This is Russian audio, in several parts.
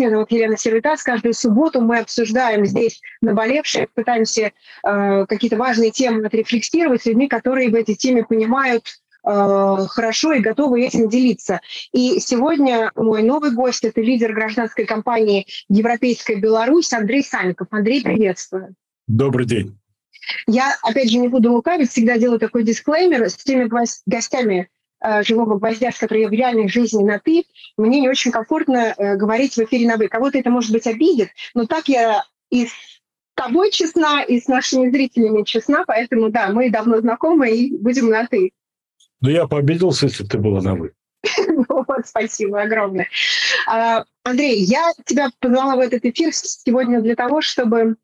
Меня зовут Елена Сервитас. Каждую субботу мы обсуждаем здесь наболевшие, пытаемся э, какие-то важные темы отрефлексировать с людьми, которые в этой теме понимают э, хорошо и готовы этим делиться. И сегодня мой новый гость – это лидер гражданской компании «Европейская Беларусь» Андрей Санников. Андрей, приветствую. Добрый день. Я, опять же, не буду лукавить, всегда делаю такой дисклеймер с теми гостями, живого гвоздя, с которой я в реальной жизни на «ты», мне не очень комфортно э, говорить в эфире на «вы». Кого-то это, может быть, обидит, но так я и с тобой честна, и с нашими зрителями честна, поэтому, да, мы давно знакомы и будем на «ты». Ну, я пообиделся, если ты была на «вы». Вот, спасибо огромное. А, Андрей, я тебя позвала в этот эфир сегодня для того, чтобы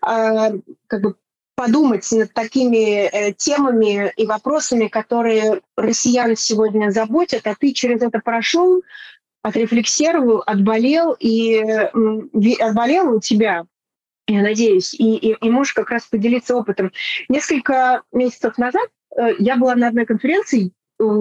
а, как бы подумать над такими э, темами и вопросами, которые россиян сегодня заботят, а ты через это прошел, отрефлексировал, отболел, и отболел у тебя, я надеюсь, и, и, и можешь как раз поделиться опытом. Несколько месяцев назад э, я была на одной конференции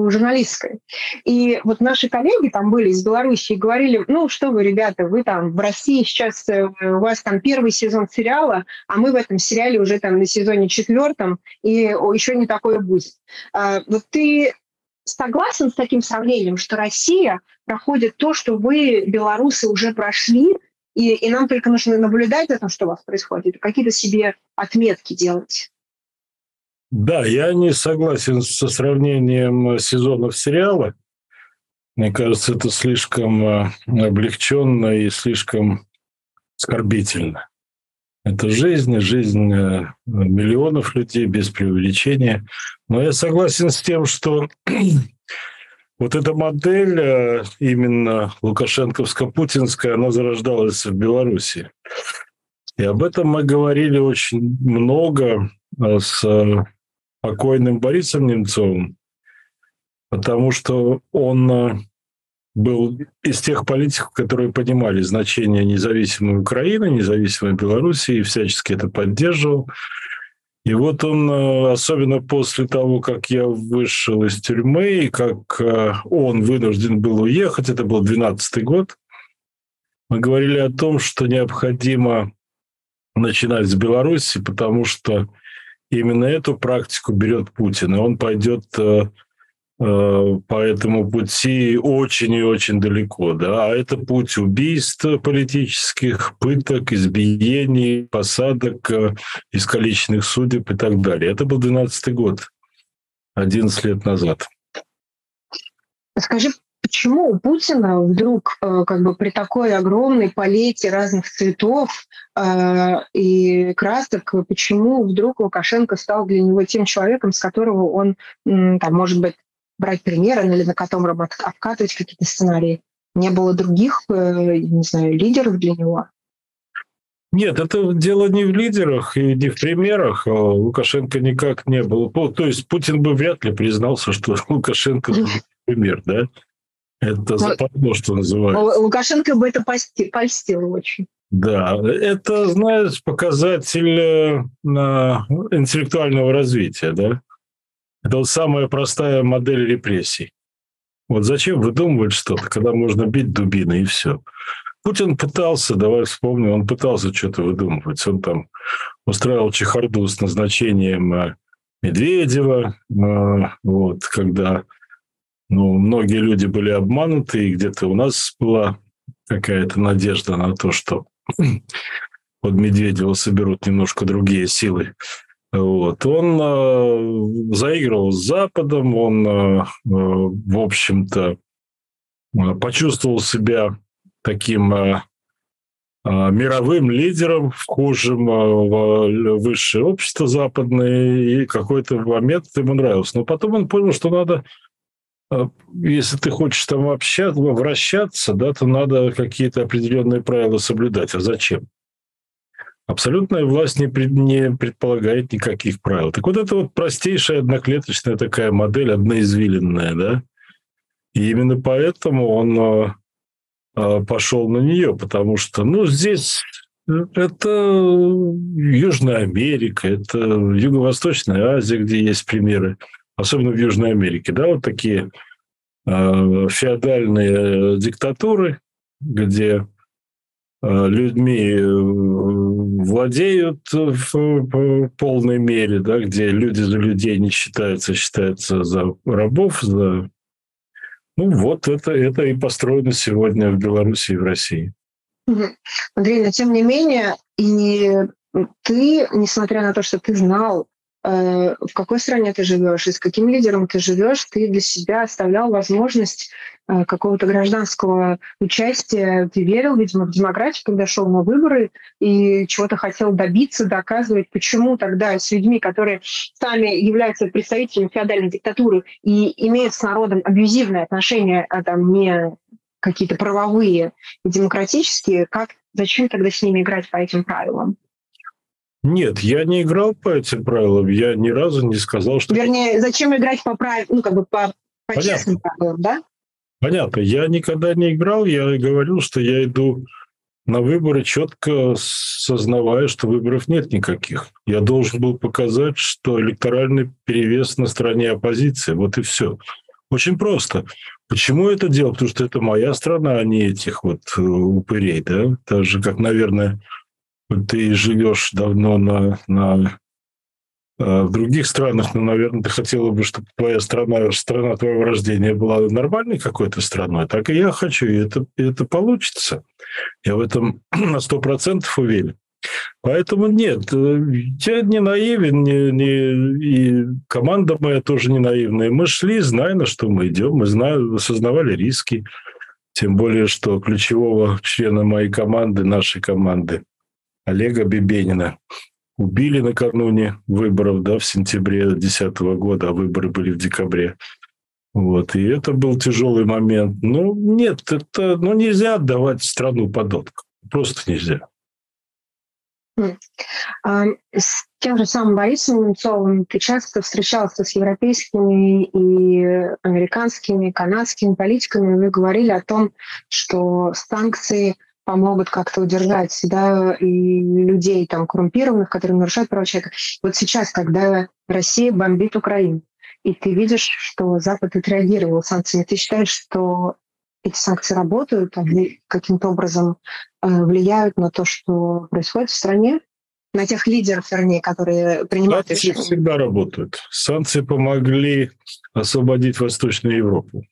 журналистской. И вот наши коллеги там были из Беларуси и говорили, ну что вы, ребята, вы там в России сейчас, э, у вас там первый сезон сериала, а мы в этом сериале уже там на сезоне четвертом, и еще не такое будет. А, вот ты согласен с таким сравнением, что Россия проходит то, что вы, белорусы, уже прошли, и, и нам только нужно наблюдать за тем, что у вас происходит, какие-то себе отметки делать? Да, я не согласен со сравнением сезонов сериала. Мне кажется, это слишком э, облегченно и слишком скорбительно. Это жизнь, жизнь э, миллионов людей без преувеличения. Но я согласен с тем, что вот эта модель э, именно лукашенковско-путинская, она зарождалась в Беларуси. И об этом мы говорили очень много с покойным Борисом Немцовым, потому что он э, был из тех политиков, которые понимали значение независимой Украины, независимой Беларуси и всячески это поддерживал. И вот он, э, особенно после того, как я вышел из тюрьмы, и как э, он вынужден был уехать, это был 12 год, мы говорили о том, что необходимо начинать с Беларуси, потому что именно эту практику берет Путин, и он пойдет э, э, по этому пути очень и очень далеко. Да? А это путь убийств политических, пыток, избиений, посадок, э, искалеченных судеб и так далее. Это был 12 год, 11 лет назад. Скажи, почему у Путина вдруг э, как бы при такой огромной палете разных цветов э, и красок, почему вдруг Лукашенко стал для него тем человеком, с которого он, там, может быть, брать примеры или на котором обкатывать какие-то сценарии? Не было других, э, не знаю, лидеров для него? Нет, это дело не в лидерах и не в примерах. А Лукашенко никак не был. То есть Путин бы вряд ли признался, что Лукашенко пример, да? Это западло, что называется. Лукашенко бы это польстил очень. Да, это, знаешь, показатель э, интеллектуального развития, да? Это вот самая простая модель репрессий. Вот зачем выдумывать что-то, когда можно бить дубиной и все. Путин пытался, давай вспомним, он пытался что-то выдумывать. Он там устраивал чехарду с назначением э, Медведева, э, вот, когда ну, многие люди были обмануты, и где-то у нас была какая-то надежда на то, что под Медведева соберут немножко другие силы. Вот. Он э, заигрывал с Западом, он, э, э в общем-то, э, почувствовал себя таким э, э, мировым лидером, вхожим в высшее общество западное, и какой-то момент ему нравился. Но потом он понял, что надо если ты хочешь там общаться, вращаться, да, то надо какие-то определенные правила соблюдать. А зачем? Абсолютная власть не, пред, не предполагает никаких правил. Так вот это вот простейшая одноклеточная такая модель, одноизвиленная, да? И именно поэтому он а, а, пошел на нее, потому что, ну, здесь это Южная Америка, это Юго-Восточная Азия, где есть примеры особенно в Южной Америке, да, вот такие э, феодальные диктатуры, где людьми владеют в полной мере, да, где люди за людей не считаются, считаются за рабов, за... Ну вот это, это и построено сегодня в Беларуси и в России. Андрей, но тем не менее, и ты, несмотря на то, что ты знал, э, в какой стране ты живешь и с каким лидером ты живешь, ты для себя оставлял возможность э, какого-то гражданского участия. Ты верил, видимо, в демократию, когда шел на выборы и чего-то хотел добиться, доказывать, почему тогда с людьми, которые сами являются представителями феодальной диктатуры и имеют с народом абьюзивные отношения, а там не какие-то правовые и демократические, как, зачем тогда с ними играть по этим правилам? Нет, я не играл по этим правилам, я ни разу не сказал, что... Вернее, зачем играть по правилам, ну, как бы по, по честным правилам, да? Понятно, я никогда не играл, я говорил, что я иду на выборы, четко сознавая, что выборов нет никаких. Я должен был показать, что электоральный перевес на стороне оппозиции. Вот и все. Очень просто. Почему это делал? Потому что это моя страна, а не этих вот э, упырей, да? Так же, как, наверное, ты живешь давно на, на э, в других странах, но, наверное, ты хотела бы, чтобы твоя страна, страна твоего рождения была нормальной какой-то страной. Так и я хочу, и это, и это получится. Я в этом на сто процентов уверен. Поэтому нет, э, я не наивен, не, не, и команда моя тоже не наивная. Мы шли, зная, на что мы идем, мы знали, осознавали риски. Тем более, что ключевого члена моей команды, нашей команды, Олега Бебенина, убили накануне выборов да, в сентябре 2010 года, а выборы были в декабре. Вот, и это был тяжелый момент. Ну, нет, это, ну, нельзя отдавать страну под откуп. Просто нельзя. А, с тем же самым Борисом Немцовым ты часто встречался с европейскими и американскими, канадскими политиками, и вы говорили о том, что санкции помогут как-то удержать да, людей там коррумпированных, которые нарушают права человека. Вот сейчас, когда Россия бомбит Украину, и ты видишь, что Запад отреагировал санкциями, ты считаешь, что эти санкции работают, они каким-то образом э, влияют на то, что происходит в стране, на тех лидеров, вернее, которые принимают Санкции решения? всегда работают. Санкции помогли освободить Восточную Европу.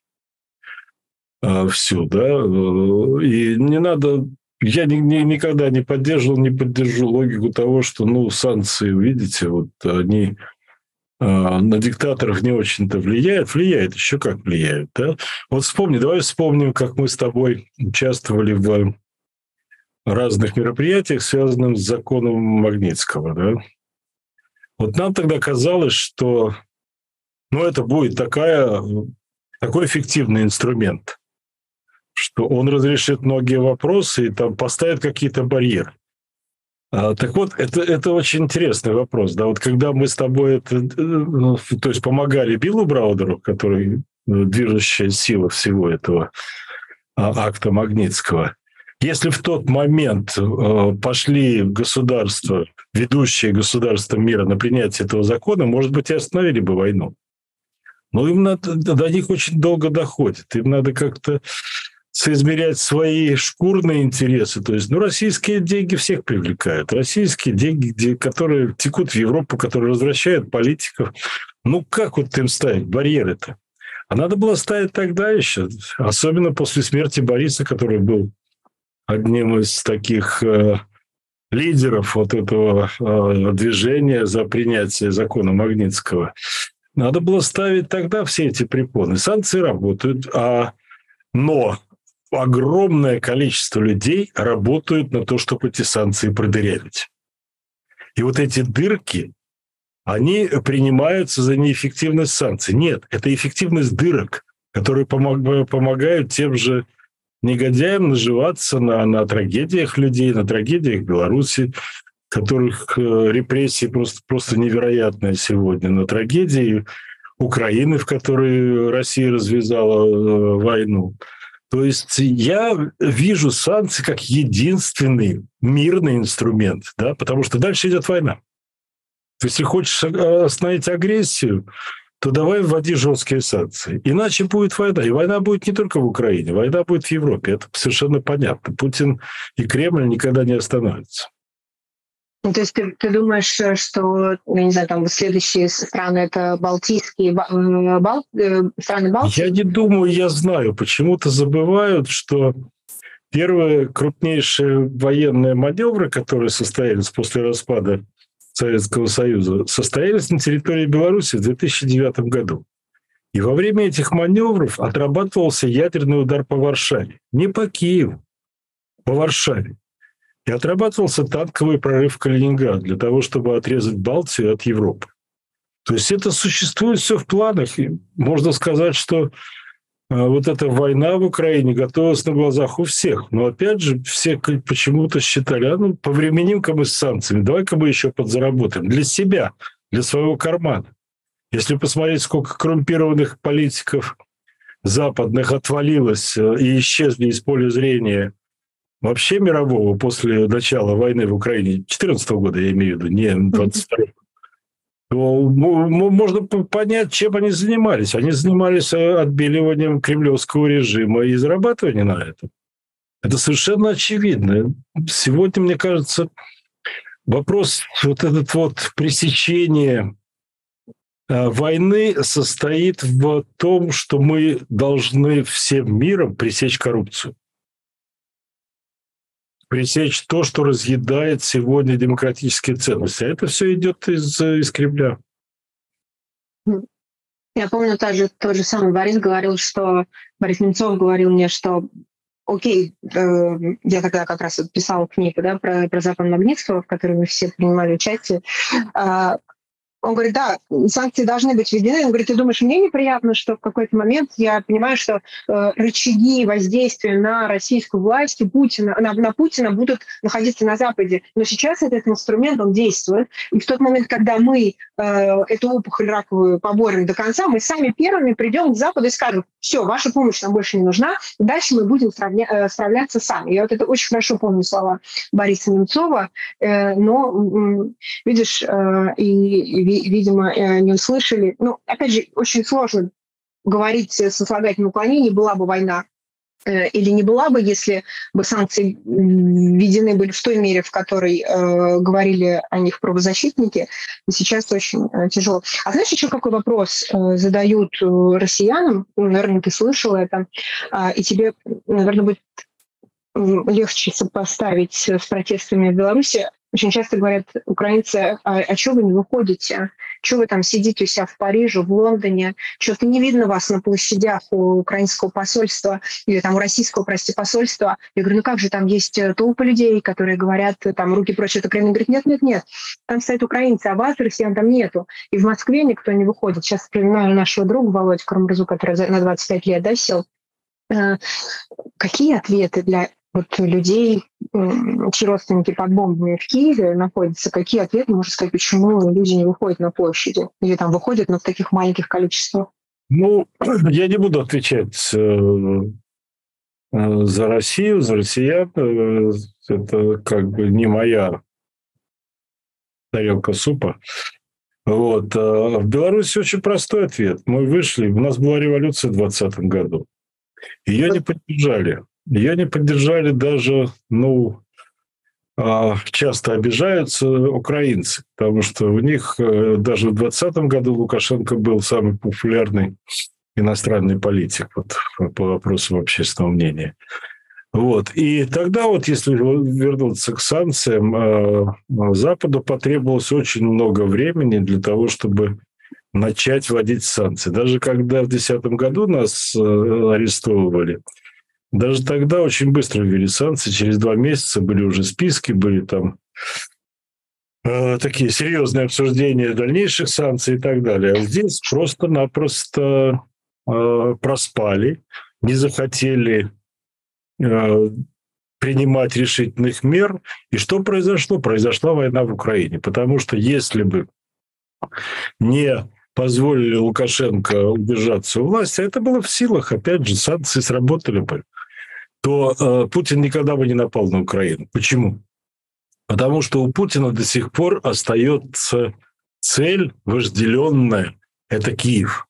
А, всю, да. И не надо... Я ни, ни, никогда не поддерживал, не поддержу логику того, что, ну, санкции, видите, вот они а, на диктаторов не очень-то влияет, влияет, еще как влияет. Да? Вот вспомни, давай вспомним, как мы с тобой участвовали в разных мероприятиях, связанных с законом Магнитского. Да? Вот нам тогда казалось, что ну, это будет такая, такой эффективный инструмент, что он разрешит многие вопросы и там поставит какие-то барьеры. А, так вот, это, это очень интересный вопрос. Да, вот когда мы с тобой это, э, то есть помогали Биллу Браудеру, который ну, движущая сила всего этого а, акта Магнитского, если в тот момент э, пошли государства, ведущие государства мира на принятие этого закона, может быть, и остановили бы войну. Но им надо, до них очень долго доходит. Им надо как-то соизмерять свои шкурные интересы. То есть, ну, российские деньги всех привлекают. Российские деньги, которые текут в Европу, которые возвращают политиков. Ну, как вот им ставить барьеры-то? А надо было ставить тогда еще, особенно после смерти Бориса, который был одним из таких э, лидеров вот этого э, движения за принятие закона Магнитского. Надо было ставить тогда все эти препоны. Санкции работают, а но огромное количество людей работают на то, чтобы эти санкции продырявить. И вот эти дырки, они принимаются за неэффективность санкций. Нет, это эффективность дырок, которые помогают тем же негодяям наживаться на, на трагедиях людей, на трагедиях Беларуси, которых э, репрессии просто, просто невероятные сегодня, на трагедии Украины, в которой Россия развязала э, войну. То есть я вижу санкции как единственный мирный инструмент, да, потому что дальше идет война. Если хочешь остановить агрессию, то давай вводи жесткие санкции. Иначе будет война. И война будет не только в Украине, война будет в Европе. Это совершенно понятно. Путин и Кремль никогда не остановятся. Ну, то есть ты, ты думаешь, э, что, я не знаю, там следующие страны это Балтийские, Бал, э, страны Балтии? Я не думаю, я знаю. Почему-то забывают, что первые крупнейшие военные маневры, которые состоялись после распада Советского Союза, состоялись на территории Беларуси в 2009 году. И во время этих маневров отрабатывался ядерный удар по Варшаве. Не по Киеву, по Варшаве. Отрабатывался танковый прорыв Калининград для того, чтобы отрезать Балтию от Европы. То есть это существует все в планах. И можно сказать, что а, вот эта война в Украине готовилась на глазах у всех. Но опять же, все почему-то считали, а ну, повременим-ка мы с санкциями, давай-ка мы еще подзаработаем для себя, для своего кармана. Если посмотреть, сколько коррумпированных политиков западных отвалилось э, и исчезли из поля зрения вообще мирового после начала войны в Украине, 2014 года я имею в виду, не 22 то можно понять, чем они занимались. Они занимались э, отбеливанием кремлевского режима и зарабатыванием на этом. Это совершенно очевидно. Сегодня, мне кажется, вопрос вот этот вот пресечения э, войны состоит в том, что мы должны всем миром пресечь коррупцию пресечь то, что разъедает сегодня демократические ценности. А это все идет из, из Кремля. Я помню, тот же, тот же самый Борис говорил, что Борис Немцов говорил мне, что окей, э, я тогда как раз писала книгу да, про, про Запад Магнитского, в которой мы все принимали участие. Э, он говорит, да, санкции должны быть введены. Он говорит, ты думаешь, мне неприятно, что в какой-то момент я понимаю, что э, рычаги воздействия на российскую власть, Путина, на, на Путина будут находиться на Западе. Но сейчас этот инструмент, он действует. И в тот момент, когда мы э, эту опухоль раковую поборем до конца, мы сами первыми придем к Западу и скажем, все, ваша помощь нам больше не нужна, дальше мы будем сравня- э, справляться сами. Я вот это очень хорошо помню слова Бориса Немцова, э, но, видишь, э, и видимо, э, не услышали. Ну, опять же, очень сложно говорить с сослагательным уклонением, была бы война э, или не была бы, если бы санкции введены были в той мере, в которой э, говорили о них правозащитники, и сейчас очень э, тяжело. А знаешь, еще какой вопрос э, задают э, россиянам? Ну, наверное, ты слышал это, э, и тебе, наверное, будет легче сопоставить с протестами в Беларуси. Очень часто говорят украинцы, а, а что вы не выходите? Что вы там сидите у себя в Париже, в Лондоне? Что-то не видно вас на площадях у украинского посольства или там у российского, прости, посольства. Я говорю, ну как же, там есть э, толпы людей, которые говорят, там, руки прочь, это Кремль. Говорит, нет, нет, нет, там стоят украинцы, а вас, россиян, там нету. И в Москве никто не выходит. Сейчас вспоминаю нашего друга Володю Карамурзу, который на 25 лет да, сел. Э, какие ответы для вот людей, чьи родственники под бомбами в Киеве находятся, какие ответы можно сказать, почему люди не выходят на площади? Или там выходят, но в таких маленьких количествах? Ну, я не буду отвечать э, э, за Россию, за россиян. Э, это как бы не моя тарелка супа. Вот. В Беларуси очень простой ответ. Мы вышли, у нас была революция в 2020 году. Ее не поддержали. Ее не поддержали даже, ну, а, часто обижаются украинцы, потому что у них э, даже в 2020 году Лукашенко был самый популярный иностранный политик вот, по вопросам общественного мнения. Вот. И тогда вот, если вернуться к санкциям, э, Западу потребовалось очень много времени для того, чтобы начать вводить санкции. Даже когда в 2010 году нас э, арестовывали – даже тогда очень быстро ввели санкции. Через два месяца были уже списки, были там э, такие серьезные обсуждения дальнейших санкций и так далее. А здесь просто-напросто э, проспали, не захотели э, принимать решительных мер. И что произошло? Произошла война в Украине. Потому что если бы не позволили Лукашенко удержаться у власти, это было в силах, опять же, санкции сработали бы то э, Путин никогда бы не напал на Украину. Почему? Потому что у Путина до сих пор остается цель вожделенная это Киев.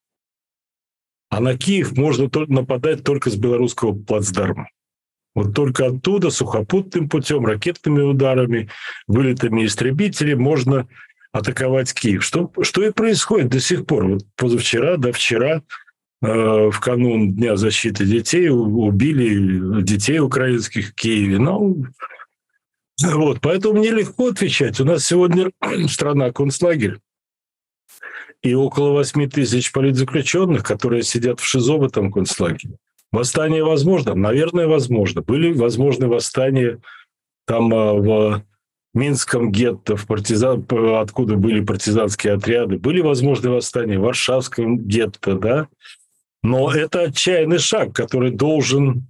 А на Киев можно нападать только с белорусского плацдарма. Вот только оттуда, сухопутным путем, ракетными ударами, вылетами истребителей можно атаковать Киев. Что, что и происходит до сих пор. Вот позавчера, да вчера, в канун Дня защиты детей убили детей украинских в Киеве. Ну, вот, поэтому мне легко отвечать. У нас сегодня страна концлагерь и около 8 тысяч политзаключенных, которые сидят в ШИЗО в этом концлагере. Восстание возможно? Наверное, возможно. Были возможны восстания там а, в Минском гетто, в партизан, откуда были партизанские отряды. Были возможны восстания в Варшавском гетто, да? Но это отчаянный шаг, который должен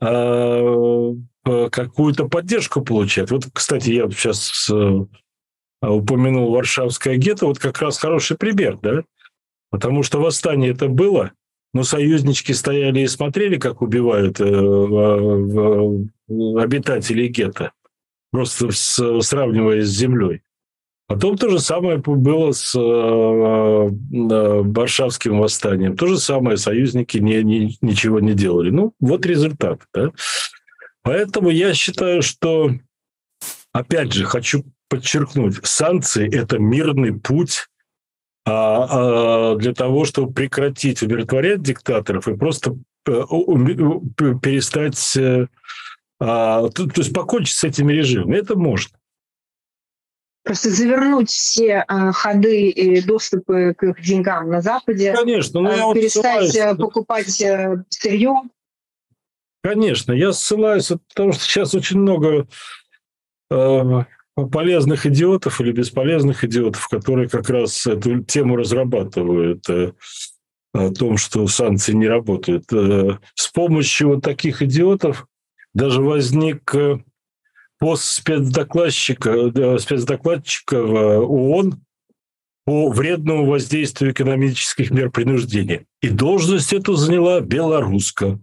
э, какую-то поддержку получать. Вот, кстати, я сейчас э, упомянул Варшавское гетто, вот как раз хороший пример, да? Потому что восстание это было, но союзнички стояли и смотрели, как убивают э, обитателей гетто, просто сравнивая с землей. Потом то же самое было с э, э, Варшавским восстанием. То же самое союзники не, не, ничего не делали. Ну, вот результат. Да? Поэтому я считаю, что, опять же, хочу подчеркнуть, санкции – это мирный путь а, а, для того, чтобы прекратить умиротворять диктаторов и просто э, перестать, э, а, то, то есть покончить с этими режимами. Это можно. Просто завернуть все э, ходы и доступы к их деньгам на Западе. Конечно, но я перестать ссылаюсь... покупать э, сырье. Конечно, я ссылаюсь, потому что сейчас очень много э, полезных идиотов или бесполезных идиотов, которые как раз эту тему разрабатывают э, о том, что санкции не работают. Э, с помощью вот таких идиотов даже возник э, пост спецдокладчика, спецдокладчика в ООН по вредному воздействию экономических мер принуждения. И должность эту заняла белоруска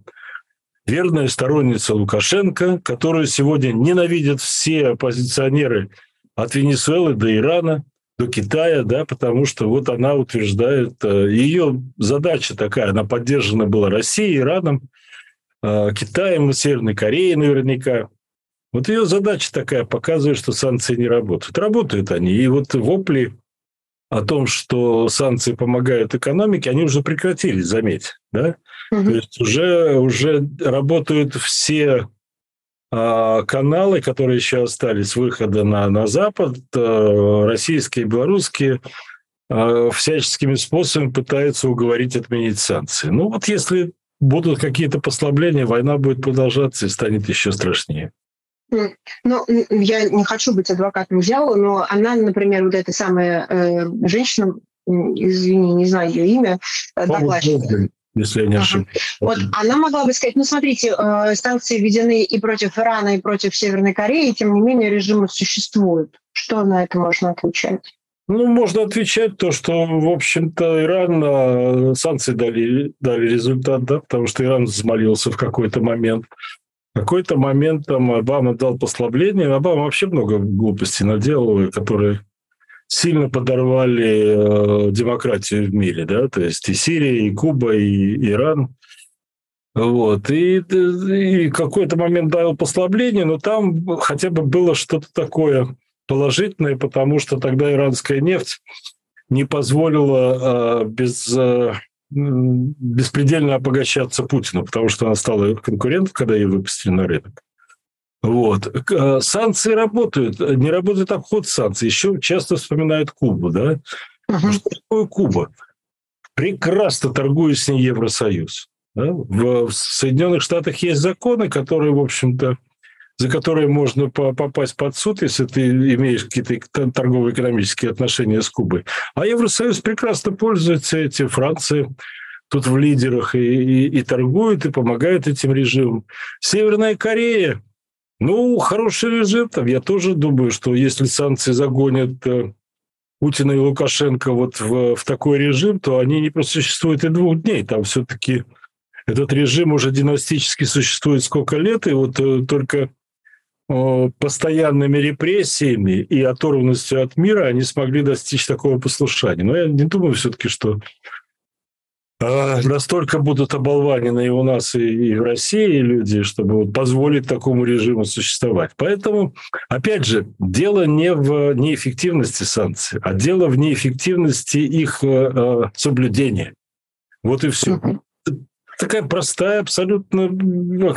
верная сторонница Лукашенко, которую сегодня ненавидят все оппозиционеры от Венесуэлы до Ирана, до Китая, да, потому что вот она утверждает, э, ее задача такая, она поддержана была Россией, Ираном, э, Китаем, Северной Кореей наверняка. Вот ее задача такая, показывает, что санкции не работают. Работают они. И вот вопли о том, что санкции помогают экономике, они уже прекратились, заметь. Да? Угу. То есть уже, уже работают все а, каналы, которые еще остались выхода на, на Запад, а, российские, белорусские, а, всяческими способами пытаются уговорить отменить санкции. Ну вот если будут какие-то послабления, война будет продолжаться и станет еще страшнее. Ну, я не хочу быть адвокатом дьявола, но она, например, вот эта самая э, женщина, извини, не знаю ее имя, э, докладчик, если я не ошибаюсь. Вот она могла бы сказать, ну, смотрите, э, санкции введены и против Ирана, и против Северной Кореи, тем не менее режимы существуют. Что на это можно отвечать? Ну, можно отвечать то, что, в общем-то, Иран, э, санкции дали, дали результат, да, потому что Иран взмолился в какой-то момент. Какой-то момент там Обама дал послабление. Обама вообще много глупостей наделал, которые сильно подорвали э, демократию в мире, да, то есть и Сирия, и Куба, и Иран. Вот. И, и какой-то момент дал послабление, но там хотя бы было что-то такое положительное, потому что тогда иранская нефть не позволила э, без, э, беспредельно обогащаться Путину, потому что она стала конкурентом, когда ее выпустили на рынок. Вот. Э, санкции работают. Не работает обход санкций. Еще часто вспоминают Кубу, да? Uh-huh. Что такое Куба? Прекрасно торгует с ней Евросоюз. Да? В Соединенных Штатах есть законы, которые, в общем-то, за которые можно попасть под суд, если ты имеешь какие-то торгово-экономические отношения с Кубой. А Евросоюз прекрасно пользуется этим. Франция тут в лидерах и, и, и торгует, и помогает этим режимам. Северная Корея ну, хороший режим там. Я тоже думаю, что если санкции загонят э, Путина и Лукашенко вот в, в такой режим, то они не просуществуют и двух дней. Там все-таки этот режим уже династически существует сколько лет, и вот э, только постоянными репрессиями и оторванностью от мира они смогли достичь такого послушания. Но я не думаю все-таки, что а, настолько будут оболванены и у нас, и, в России люди, чтобы вот позволить такому режиму существовать. Поэтому, опять же, дело не в неэффективности санкций, а дело в неэффективности их э, э, соблюдения. Вот и все. Такая простая абсолютно...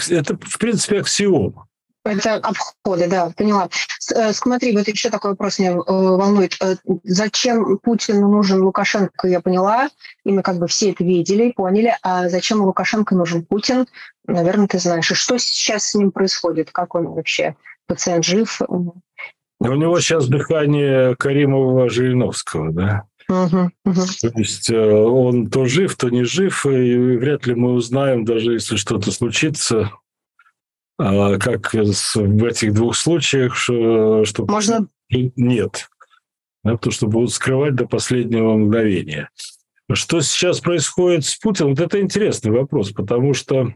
Это, в принципе, аксиома. Это обходы, да, поняла. Э, смотри, вот еще такой вопрос меня э, волнует. Э, зачем Путину нужен Лукашенко, я поняла, и мы как бы все это видели, поняли. А зачем Лукашенко нужен Путин, наверное, ты знаешь. И что сейчас с ним происходит? Как он вообще? Пациент жив? У него сейчас дыхание Каримова-Жириновского, да? Угу, угу. То есть он то жив, то не жив, и вряд ли мы узнаем, даже если что-то случится, как в этих двух случаях, что, что Можно... нет. Да, потому что будут скрывать до последнего мгновения. Что сейчас происходит с Путиным? Вот это интересный вопрос, потому что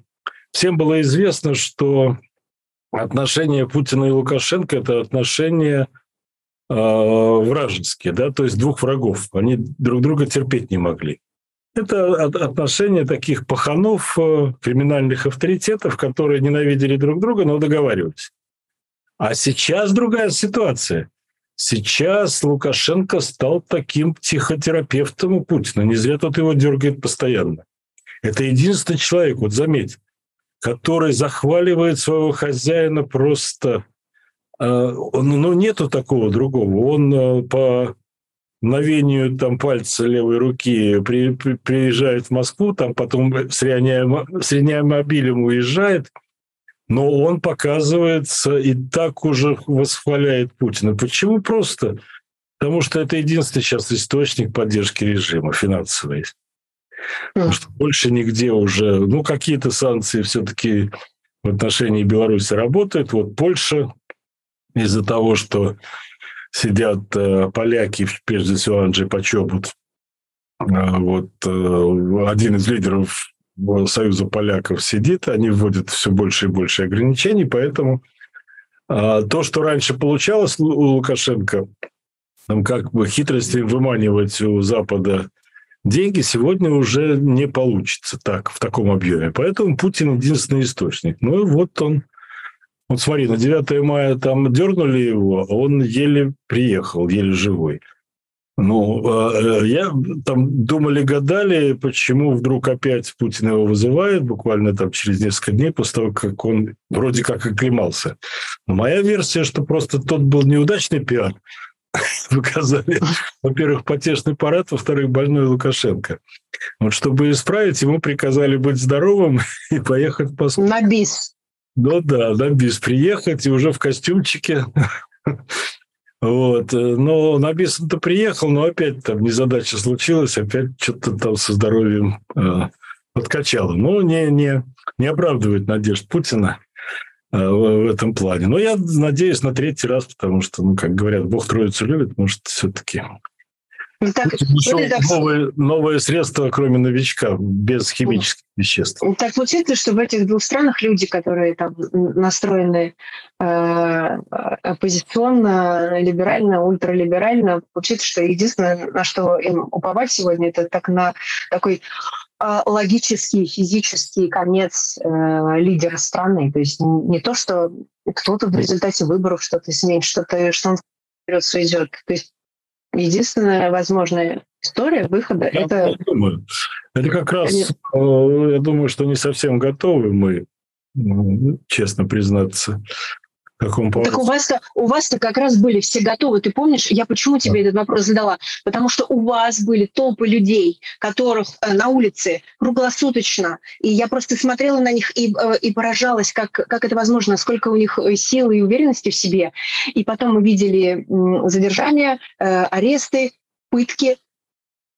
всем было известно, что отношения Путина и Лукашенко – это отношения э, вражеские, да, то есть двух врагов. Они друг друга терпеть не могли. Это отношения таких паханов, э, криминальных авторитетов, которые ненавидели друг друга, но договаривались. А сейчас другая ситуация. Сейчас Лукашенко стал таким психотерапевтом у Путина. Не зря тот его дергает постоянно. Это единственный человек, вот заметь, который захваливает своего хозяина просто... Э, ну, нету такого другого. Он э, по мгновению там пальца левой руки при, при, приезжает в Москву, там потом с, реанимобилем уезжает, но он показывается и так уже восхваляет Путина. Почему просто? Потому что это единственный сейчас источник поддержки режима финансовый. Потому что больше нигде уже, ну, какие-то санкции все-таки в отношении Беларуси работают. Вот Польша из-за того, что сидят э, поляки, прежде всего Анджей Почобут, а, вот э, один из лидеров Союза поляков сидит, они вводят все больше и больше ограничений, поэтому а, то, что раньше получалось у Лукашенко, там как бы хитрости выманивать у Запада деньги, сегодня уже не получится так, в таком объеме. Поэтому Путин единственный источник. Ну и вот он вот смотри, на 9 мая там дернули его, а он еле приехал, еле живой. Ну, а, э, я там думали, гадали, почему вдруг опять Путин его вызывает, буквально там через несколько дней после того, как он вроде как оклемался. Но моя версия, что просто тот был неудачный пиар, показали, во-первых, потешный парад, во-вторых, больной Лукашенко. Вот чтобы исправить, ему приказали быть здоровым и поехать по На бис. Ну да, на бис приехать и уже в костюмчике. Вот. Но на бис то приехал, но опять там незадача случилась, опять что-то там со здоровьем э, подкачало. Но не, не, не оправдывает надежд Путина э, в, в этом плане. Но я надеюсь на третий раз, потому что, ну, как говорят, Бог Троицу любит, может, все-таки ну, так, Нашел так... новые, новые средства, кроме новичка, без химических веществ. Так получается, что в этих двух странах люди, которые там настроены э, оппозиционно, либерально, ультралиберально, получается, что единственное, на что им уповать сегодня, это так на такой э, логический, физический конец э, лидера страны. То есть не то, что кто-то в результате выборов что-то изменит, что-то, что он вперед сведет. То есть единственная возможная история выхода я это... Думаю. Это как раз, Нет. Э, я думаю, что не совсем готовы мы, честно признаться, каком Так у вас-то у вас-то как раз были все готовы. Ты помнишь, я почему тебе да. этот вопрос задала? Потому что у вас были толпы людей, которых э, на улице круглосуточно, и я просто смотрела на них и, э, и поражалась, как, как это возможно, сколько у них э, силы и уверенности в себе. И потом мы видели задержания, аресты, пытки,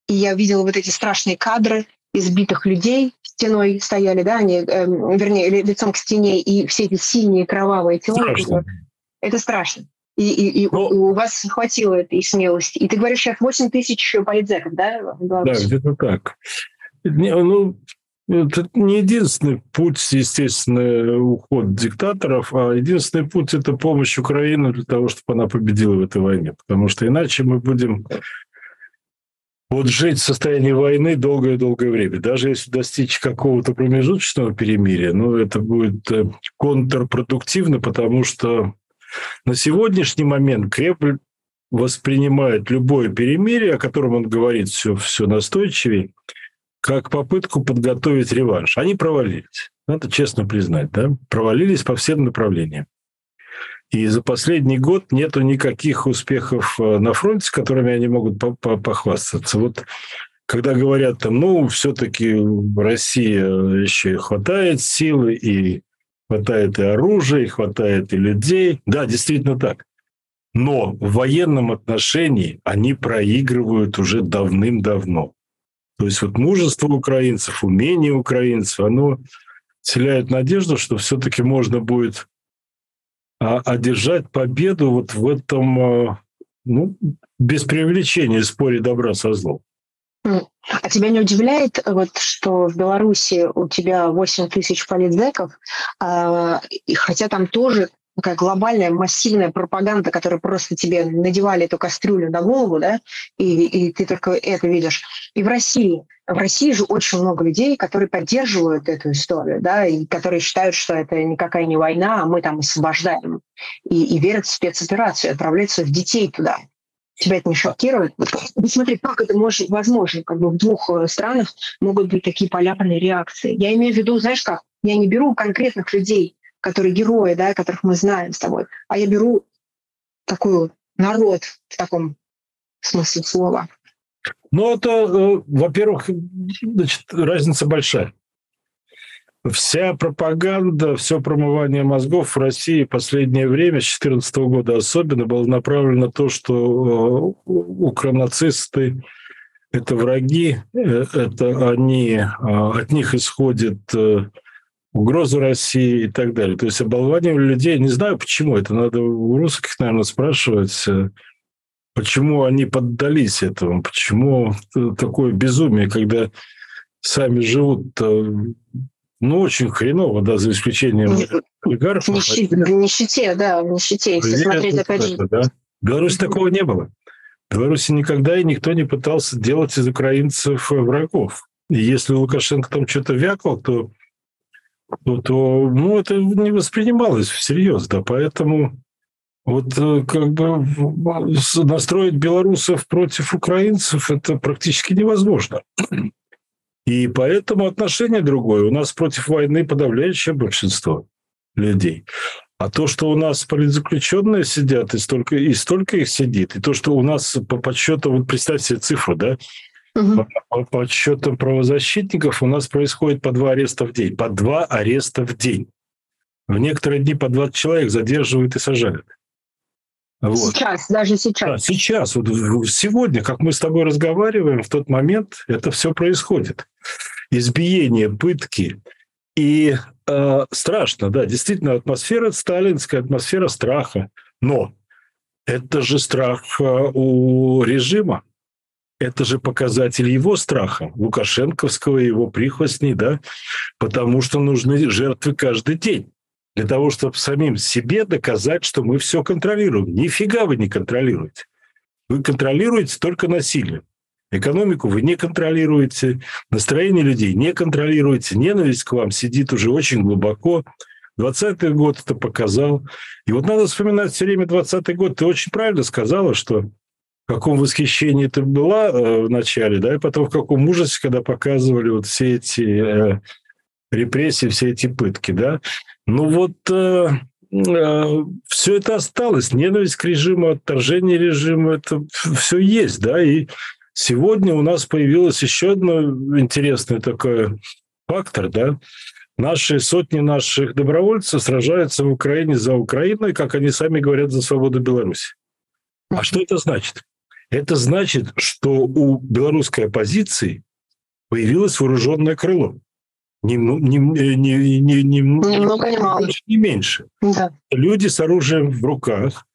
и я видела вот эти страшные кадры избитых людей, стеной стояли, да, они, э, вернее, лицом к стене, и все эти синие кровавые тела. Страшно. Это страшно. И, и, и Но... у вас хватило этой смелости. И ты говоришь, сейчас 8 тысяч политзеков, да? Да, где-то так. Не, ну, это не единственный путь, естественно, уход диктаторов, а единственный путь – это помощь Украине для того, чтобы она победила в этой войне. Потому что иначе мы будем вот жить в состоянии войны долгое-долгое время. Даже если достичь какого-то промежуточного перемирия, ну, это будет э, контрпродуктивно, потому что на сегодняшний момент Кремль воспринимает любое перемирие, о котором он говорит все, все настойчивее, как попытку подготовить реванш. Они провалились. Надо честно признать, да? Провалились по всем направлениям. И за последний год нету никаких успехов э, на фронте, которыми они могут похвастаться. Вот когда говорят там, ну, все-таки Россия еще хватает силы, и хватает и оружия, и хватает и людей. Да, действительно так. Но в военном отношении они проигрывают уже давным-давно. То есть вот мужество украинцев, умение украинцев, оно вселяет надежду, что все-таки можно будет одержать победу вот в этом, а, ну, без преувеличения споре добра со злом. А тебя не удивляет, вот, что в Беларуси у тебя 8 тысяч политзеков, а, хотя там тоже такая глобальная массивная пропаганда, которая просто тебе надевали эту кастрюлю на голову, да, и, и ты только это видишь. И в России. В России же очень много людей, которые поддерживают эту историю, да, и которые считают, что это никакая не война, а мы там освобождаем. И, и верят в спецоперацию, отправляют своих детей туда. Тебя это не шокирует? Вот посмотри, как это может возможно, как бы в двух э, странах могут быть такие полярные реакции. Я имею в виду, знаешь как, я не беру конкретных людей, которые герои, да, которых мы знаем с тобой, а я беру такой народ в таком смысле слова. Ну, это, э, во-первых, значит, разница большая. Вся пропаганда, все промывание мозгов в России в последнее время, с 2014 года особенно, было направлено на то, что э, укронацисты – это враги, э, это они, от них исходит угрозу России и так далее. То есть оболванивали людей. Не знаю, почему. Это надо у русских, наверное, спрашивать, э, почему они поддались этому, почему такое безумие, когда сами живут ну, очень хреново, да, за исключением олигархов. В нищете, в нищете, да, в нищете, если Нет, смотреть опять. Да. В Беларуси такого не было. В Беларуси никогда и никто не пытался делать из украинцев врагов. И если Лукашенко там что-то вякал, то то, ну, это не воспринималось всерьез, да, поэтому вот э, как бы настроить белорусов против украинцев это практически невозможно. И поэтому отношение другое. У нас против войны подавляющее большинство людей. А то, что у нас политзаключенные сидят, и столько, и столько их сидит, и то, что у нас по подсчету, вот представьте себе цифру, да, Угу. По подсчетам правозащитников у нас происходит по два ареста в день. По два ареста в день. В некоторые дни по 20 человек задерживают и сажают. Вот. Сейчас, даже сейчас. Да, сейчас. Вот сегодня, как мы с тобой разговариваем, в тот момент это все происходит. Избиение, пытки. И э, страшно, да, действительно, атмосфера сталинская, атмосфера страха. Но это же страх э, у режима это же показатель его страха, лукашенковского, его прихвостней, да, потому что нужны жертвы каждый день для того, чтобы самим себе доказать, что мы все контролируем. Нифига вы не контролируете. Вы контролируете только насилие. Экономику вы не контролируете, настроение людей не контролируете, ненависть к вам сидит уже очень глубоко. 20 год это показал. И вот надо вспоминать все время 20 год. Ты очень правильно сказала, что в каком восхищении ты была э, в начале, да, и потом в каком ужасе, когда показывали вот все эти э, репрессии, все эти пытки, да. Ну вот э, э, все это осталось. Ненависть к режиму, отторжение режима, это все есть, да, и сегодня у нас появилось еще одно интересный такой фактор, да, Наши сотни наших добровольцев сражаются в Украине за Украину, и, как они сами говорят, за свободу Беларуси. А что это значит? Это значит, что у белорусской оппозиции появилось вооруженное крыло. Не, не, не, не, не, не, Немного не, мало. не меньше. Да. Люди с оружием в руках,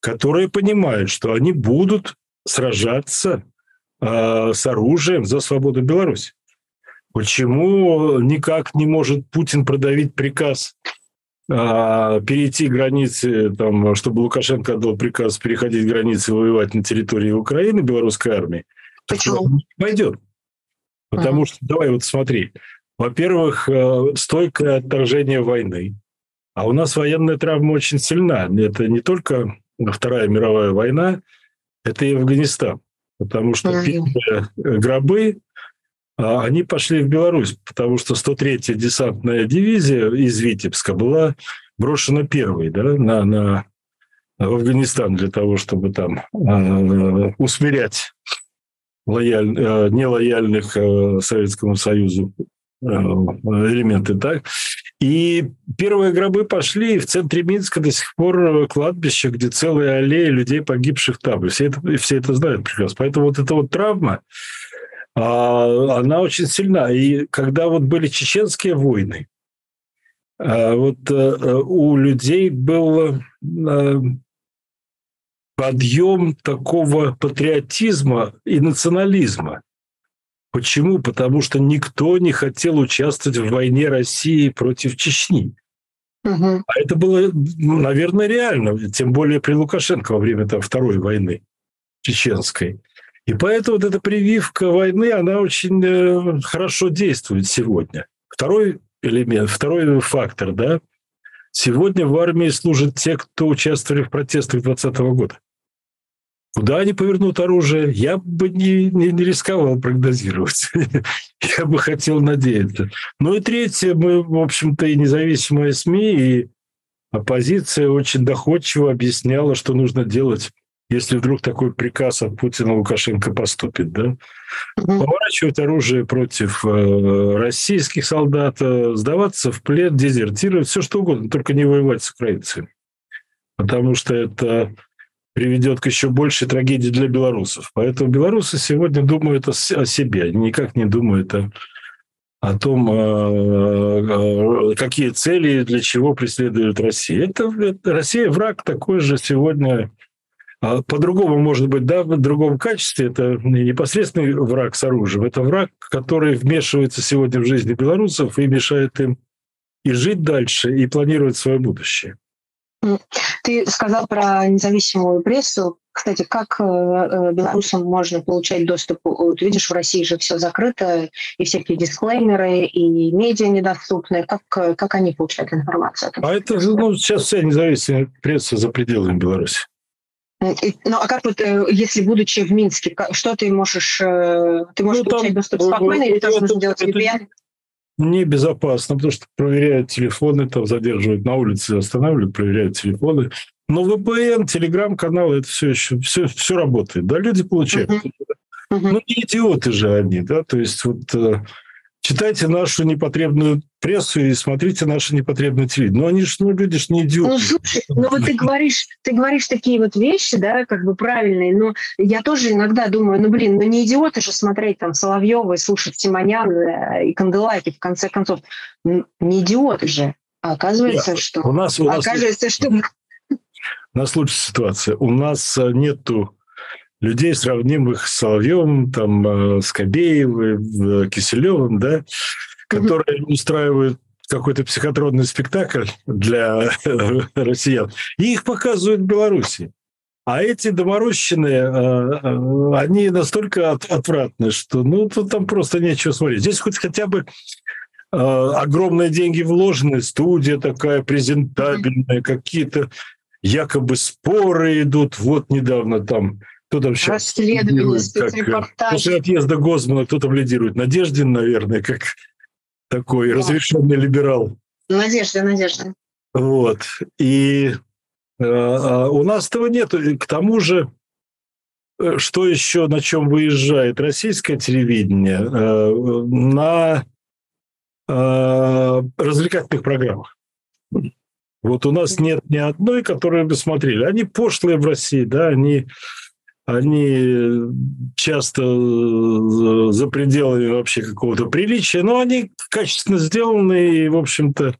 которые понимают, что они будут сражаться э, с оружием за свободу Беларуси. Почему никак не может Путин продавить приказ перейти границы, там, чтобы Лукашенко отдал приказ переходить границы и воевать на территории Украины белорусской армии? Почему? Пойдет. Потому что, давай вот смотри, во-первых, э, стойкое отторжение войны. А у нас военная травма очень сильна. Это не только Вторая мировая война, это и Афганистан. Потому что первые гробы, а, они пошли в Беларусь, потому что 103-я десантная дивизия из Витебска была брошена первой да, на, на, в Афганистан для того, чтобы там э, усмирять лояль, э, нелояльных э, Советскому Союзу э, элементы, так? И первые гробы пошли, и в центре Минска до сих пор кладбище, где целые аллеи людей, погибших там. И все это, все это знают прекрасно. Поэтому вот эта вот травма, а, она очень сильна. И когда вот были чеченские войны, а, вот у людей был подъем такого патриотизма и национализма. Почему? Потому что никто не хотел участвовать в войне России против Чечни. Угу. А это было, наверное, реально, тем более при Лукашенко во время там, Второй войны чеченской. И поэтому вот эта прививка войны, она очень э, хорошо действует сегодня. Второй элемент, второй фактор, да, сегодня в армии служат те, кто участвовали в протестах 2020 года. Куда они повернут оружие, я бы не, не, не рисковал прогнозировать. я бы хотел надеяться. Ну и третье, мы, в общем-то, и независимые СМИ, и оппозиция очень доходчиво объясняла, что нужно делать, если вдруг такой приказ от Путина Лукашенко поступит. Да? Поворачивать оружие против э, российских солдат, э, сдаваться в плен, дезертировать, все что угодно, только не воевать с украинцами. Потому что это приведет к еще большей трагедии для белорусов. Поэтому белорусы сегодня думают о, себе, они никак не думают о, о том, а, какие цели, для чего преследует Россия. Это, это Россия враг такой же сегодня по-другому, может быть, да, в другом качестве. Это не непосредственный враг с оружием. Это враг, который вмешивается сегодня в жизни белорусов и мешает им и жить дальше, и планировать свое будущее. Ты сказал про независимую прессу. Кстати, как э, э, белорусам можно получать доступ? Вот видишь, в России же все закрыто, и всякие дисклеймеры, и медиа недоступны. Как, как они получают информацию? А это ну, сейчас вся независимая пресса за пределами Беларуси. Ну, а как вот, если будучи в Минске, что ты можешь, ты можешь ну, получать доступ спокойно, или тоже нужно делать VPN? небезопасно, потому что проверяют телефоны, там задерживают на улице, останавливают, проверяют телефоны. Но VPN, телеграм-каналы, это все еще, все, все работает. Да, люди получают. Uh-huh. Uh-huh. Ну, не идиоты же они, да, то есть вот э, читайте нашу непотребную прессу и смотрите наши непотребные телевидение. Ну, они же, ну, люди же не идиоты. Ну, слушай, ну вот ты говоришь, ты говоришь такие вот вещи, да, как бы правильные, но я тоже иногда думаю, ну, блин, ну не идиоты же смотреть там Соловьева и слушать Симонян э, и Канделаки, в конце концов. Не идиоты же. А оказывается, Нет, что... У нас, у нас оказывается, что... У нас лучшая ситуация. У нас э, нету людей, сравнимых с Соловьевым, там, э, с Кобеевым, Киселевым, да, которые устраивают какой-то психотронный спектакль для россиян, и их показывают в Беларуси. А эти доморощенные, э, э, они настолько отвратны, что ну, тут там просто нечего смотреть. Здесь хоть хотя бы огромные деньги вложены, студия такая презентабельная, какие-то якобы споры идут. Вот недавно там кто там сейчас? Расследование, э, спецрепортаж. После отъезда Гозмана кто там лидирует? Надеждин, наверное, как такой да. разрешенный либерал. Надежда, Надежда. Вот. И э, а у нас этого нет. К тому же, э, что еще, на чем выезжает российское телевидение? Э, на э, развлекательных программах. Вот у нас нет ни одной, которую бы смотрели. Они пошлые в России, да, они они часто э, за пределами вообще какого-то приличия, но они качественно сделаны и, в общем-то,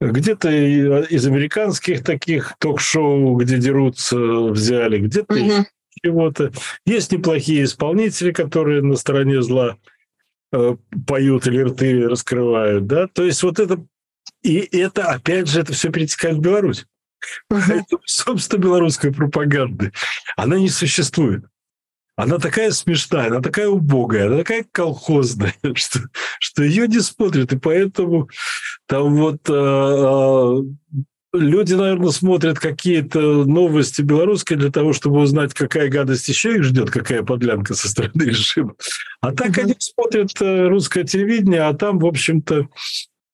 где-то из американских таких ток-шоу, где дерутся, взяли, где-то угу. чего-то. Есть неплохие исполнители, которые на стороне зла. э, поют или рты раскрывают, да, то есть вот это, и это, опять же, это все перетекает в Беларусь. Поэтому, собственно, белорусская пропаганда, она не существует. Она такая смешная, она такая убогая, она такая колхозная, что, что ее не смотрят. И поэтому там вот э, люди, наверное, смотрят какие-то новости белорусские для того, чтобы узнать, какая гадость еще их ждет, какая подлянка со стороны режима. А так они смотрят э, русское телевидение, а там, в общем-то,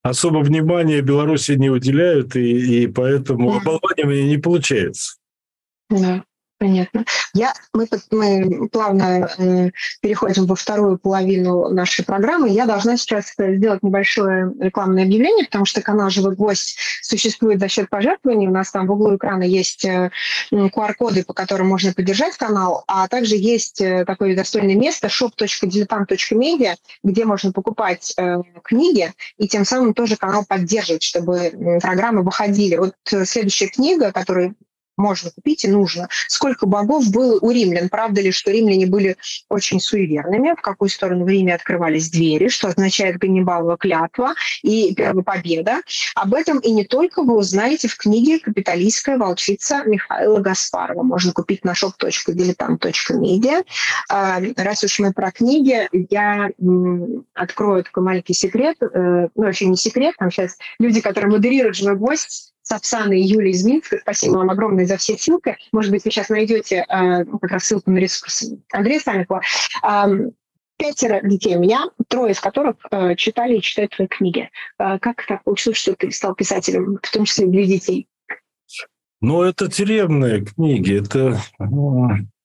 особо внимания Беларуси не уделяют, и, и поэтому оболванивание не получается. Да. Понятно. Я, мы, мы плавно э, переходим во вторую половину нашей программы. Я должна сейчас сделать небольшое рекламное объявление, потому что канал «Живой гвоздь» существует за счет пожертвований. У нас там в углу экрана есть э, QR-коды, по которым можно поддержать канал, а также есть э, такое достойное место shop.diletant.media, где можно покупать э, книги и тем самым тоже канал поддерживать, чтобы программы выходили. Вот э, следующая книга, которую можно купить и нужно. Сколько богов было у римлян? Правда ли, что римляне были очень суеверными? В какую сторону в Риме открывались двери? Что означает Ганнибалова клятва и первая победа? Об этом и не только вы узнаете в книге «Капиталистская волчица» Михаила Гаспарова. Можно купить на shop.diletant.media. А, раз уж мы про книги, я открою такой маленький секрет. Э, ну, вообще не секрет, там сейчас люди, которые модерируют «Живой гость», с Оксаной и Юлией из Минска. Спасибо вам огромное за все ссылки. Может быть, вы сейчас найдете э, как раз ссылку на ресурс Андрея Самикова. Э, пятеро детей у меня, трое из которых э, читали и читают твои книги. Э, как так получилось, что ты стал писателем, в том числе для детей? Ну, это тюремные книги, это...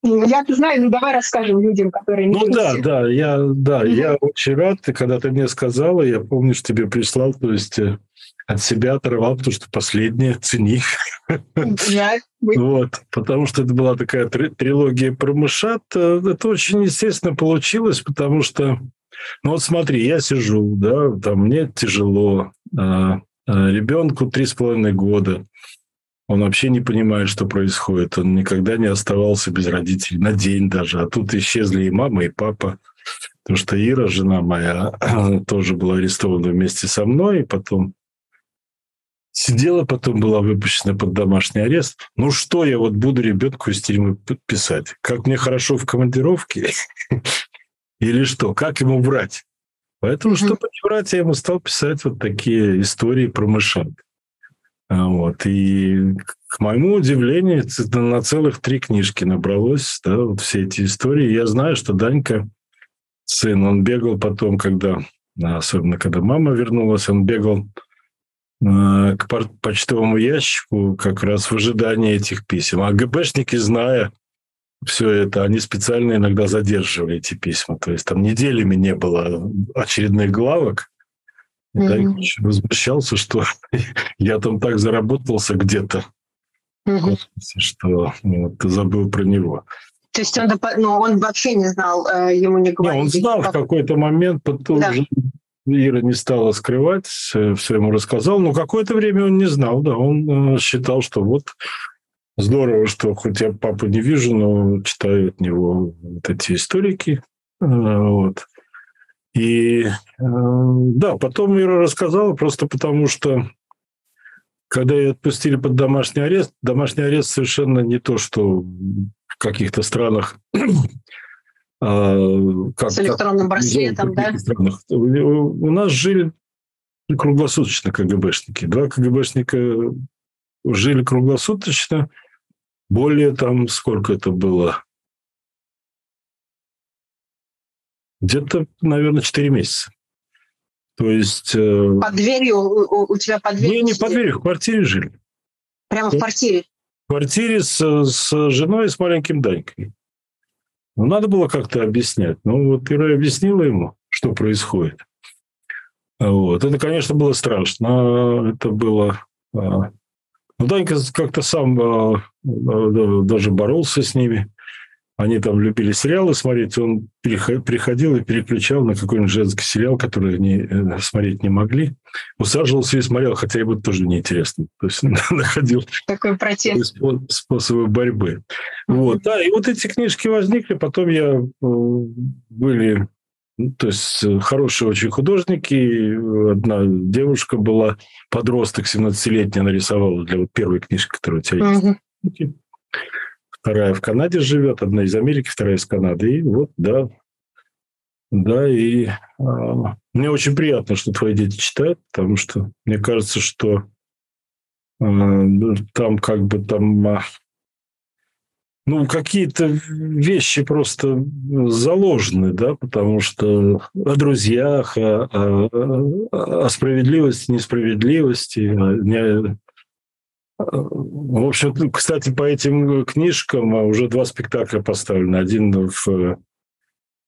Я это знаю, ну давай расскажем людям, которые не Ну да, да, я, да, mm-hmm. я очень рад, ты когда ты мне сказала, я помню, что тебе прислал, то есть э, от себя оторвал, потому что последняя цени. Вот, потому что это была такая трилогия про мышат. Э, это очень естественно получилось, потому что, ну вот смотри, я сижу, да, там мне тяжело, а, а ребенку три с половиной года, он вообще не понимает, что происходит. Он никогда не оставался без родителей, на день даже. А тут исчезли и мама, и папа. Потому что Ира, жена моя, тоже была арестована вместе со мной, и потом Сидела, потом была выпущена под домашний арест. Ну что я вот буду ребенку из тюрьмы писать? Как мне хорошо в командировке? Или что? Как ему врать? Поэтому, чтобы не врать, я ему стал писать вот такие истории про мышат. А вот. И к моему удивлению, на целых три книжки набралось, да, вот все эти истории. Я знаю, что Данька, сын, он бегал потом, когда, особенно когда мама вернулась, он бегал к почтовому ящику как раз в ожидании этих писем. А ГБшники, зная все это, они специально иногда задерживали эти письма. То есть там неделями не было очередных главок. Mm-hmm. возмущался, что я там так заработался где-то, mm-hmm. что вот, забыл про него. То есть он, ну, он вообще не знал, э, ему не говорили? Не, он знал в какой-то момент, потом да. уже Ира не стала скрывать, все ему рассказал, но какое-то время он не знал, да, он э, считал, что вот здорово, что хоть я папу не вижу, но читаю от него вот эти историки, э, вот. И э, да, потом Ира рассказала просто потому, что когда ее отпустили под домашний арест, домашний арест совершенно не то, что в каких-то странах как, с электронным браслетом, да? Странах. У нас жили круглосуточно КГБшники. Два КГБшника жили круглосуточно. Более там, сколько это было? Где-то, наверное, 4 месяца. То есть... Э, под дверью? У, у тебя под дверью? Не, не под дверью, в квартире жили. Прямо в квартире? В квартире с, с женой и с маленьким Данькой. Ну, надо было как-то объяснять. Ну, вот Ира объяснила ему, что происходит. Вот. Это, конечно, было страшно. Это было... А, ну, Данька как-то сам а, а, даже боролся с ними. Они там любили сериалы смотреть, он приходил и переключал на какой-нибудь женский сериал, который они э, смотреть не могли. Усаживался и смотрел, хотя ему тоже неинтересно. То есть находил Такой протест. способы борьбы. Вот, да, и вот эти книжки возникли, потом я э, были Ну, то есть э, хорошие очень художники. Одна девушка была, подросток, 17-летняя, нарисовала для вот первой книжки, которая у тебя есть. Угу. Вторая в Канаде живет, одна из Америки, вторая из Канады. И вот, да, да, и э, мне очень приятно, что твои дети читают, потому что мне кажется, что э, там как бы там а, ну, какие-то вещи просто заложены, да, потому что о друзьях, о, о, о справедливости, несправедливости. Не, в общем, кстати, по этим книжкам уже два спектакля поставлены. Один в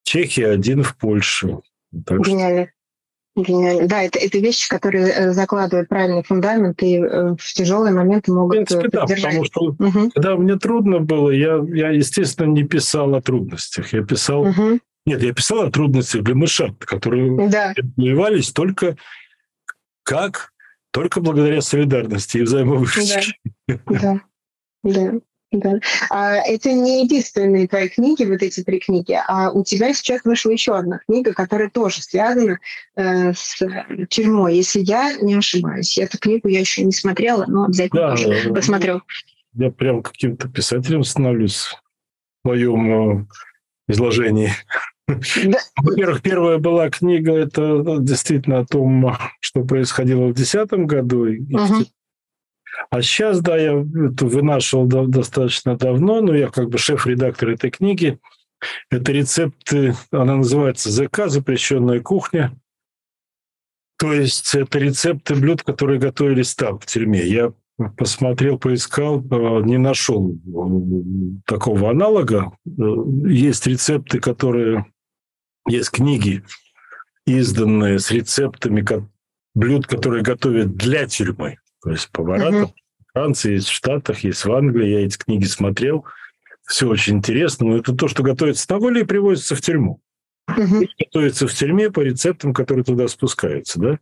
Чехии, один в Польше. Так Гениально. Что... Гениально. Да, это, это вещи, которые э, закладывают правильный фундамент и э, в тяжелые моменты могут в принципе, да, потому что угу. когда мне трудно было, я, я, естественно, не писал о трудностях. Я писал... Угу. Нет, я писал о трудностях для мышат, которые да. только как? Только благодаря солидарности и взаимовыручке. Да, да. да. Да. А, это не единственные твои книги, вот эти три книги, а у тебя сейчас вышла еще одна книга, которая тоже связана э, с тюрьмой, если я не ошибаюсь. Эту книгу я еще не смотрела, но обязательно да, тоже да, посмотрю. Я прям каким-то писателем становлюсь в своем э, изложении. Да. Во-первых, первая была книга, это ну, действительно о том, что происходило в 2010 году. Угу. А сейчас, да, я это вынашивал достаточно давно, но я как бы шеф-редактор этой книги. Это рецепты, она называется ЗК, запрещенная кухня. То есть это рецепты блюд, которые готовились там, в тюрьме. Я посмотрел, поискал, э, не нашел э, такого аналога. Э, есть рецепты, которые... Есть книги, изданные с рецептами блюд, которые готовят для тюрьмы. То есть повара угу. Франции есть в Штатах, есть в Англии. Я эти книги смотрел. Все очень интересно. Но это то, что готовится на воле и привозится в тюрьму. Угу. Готовится в тюрьме по рецептам, которые туда спускаются. Да?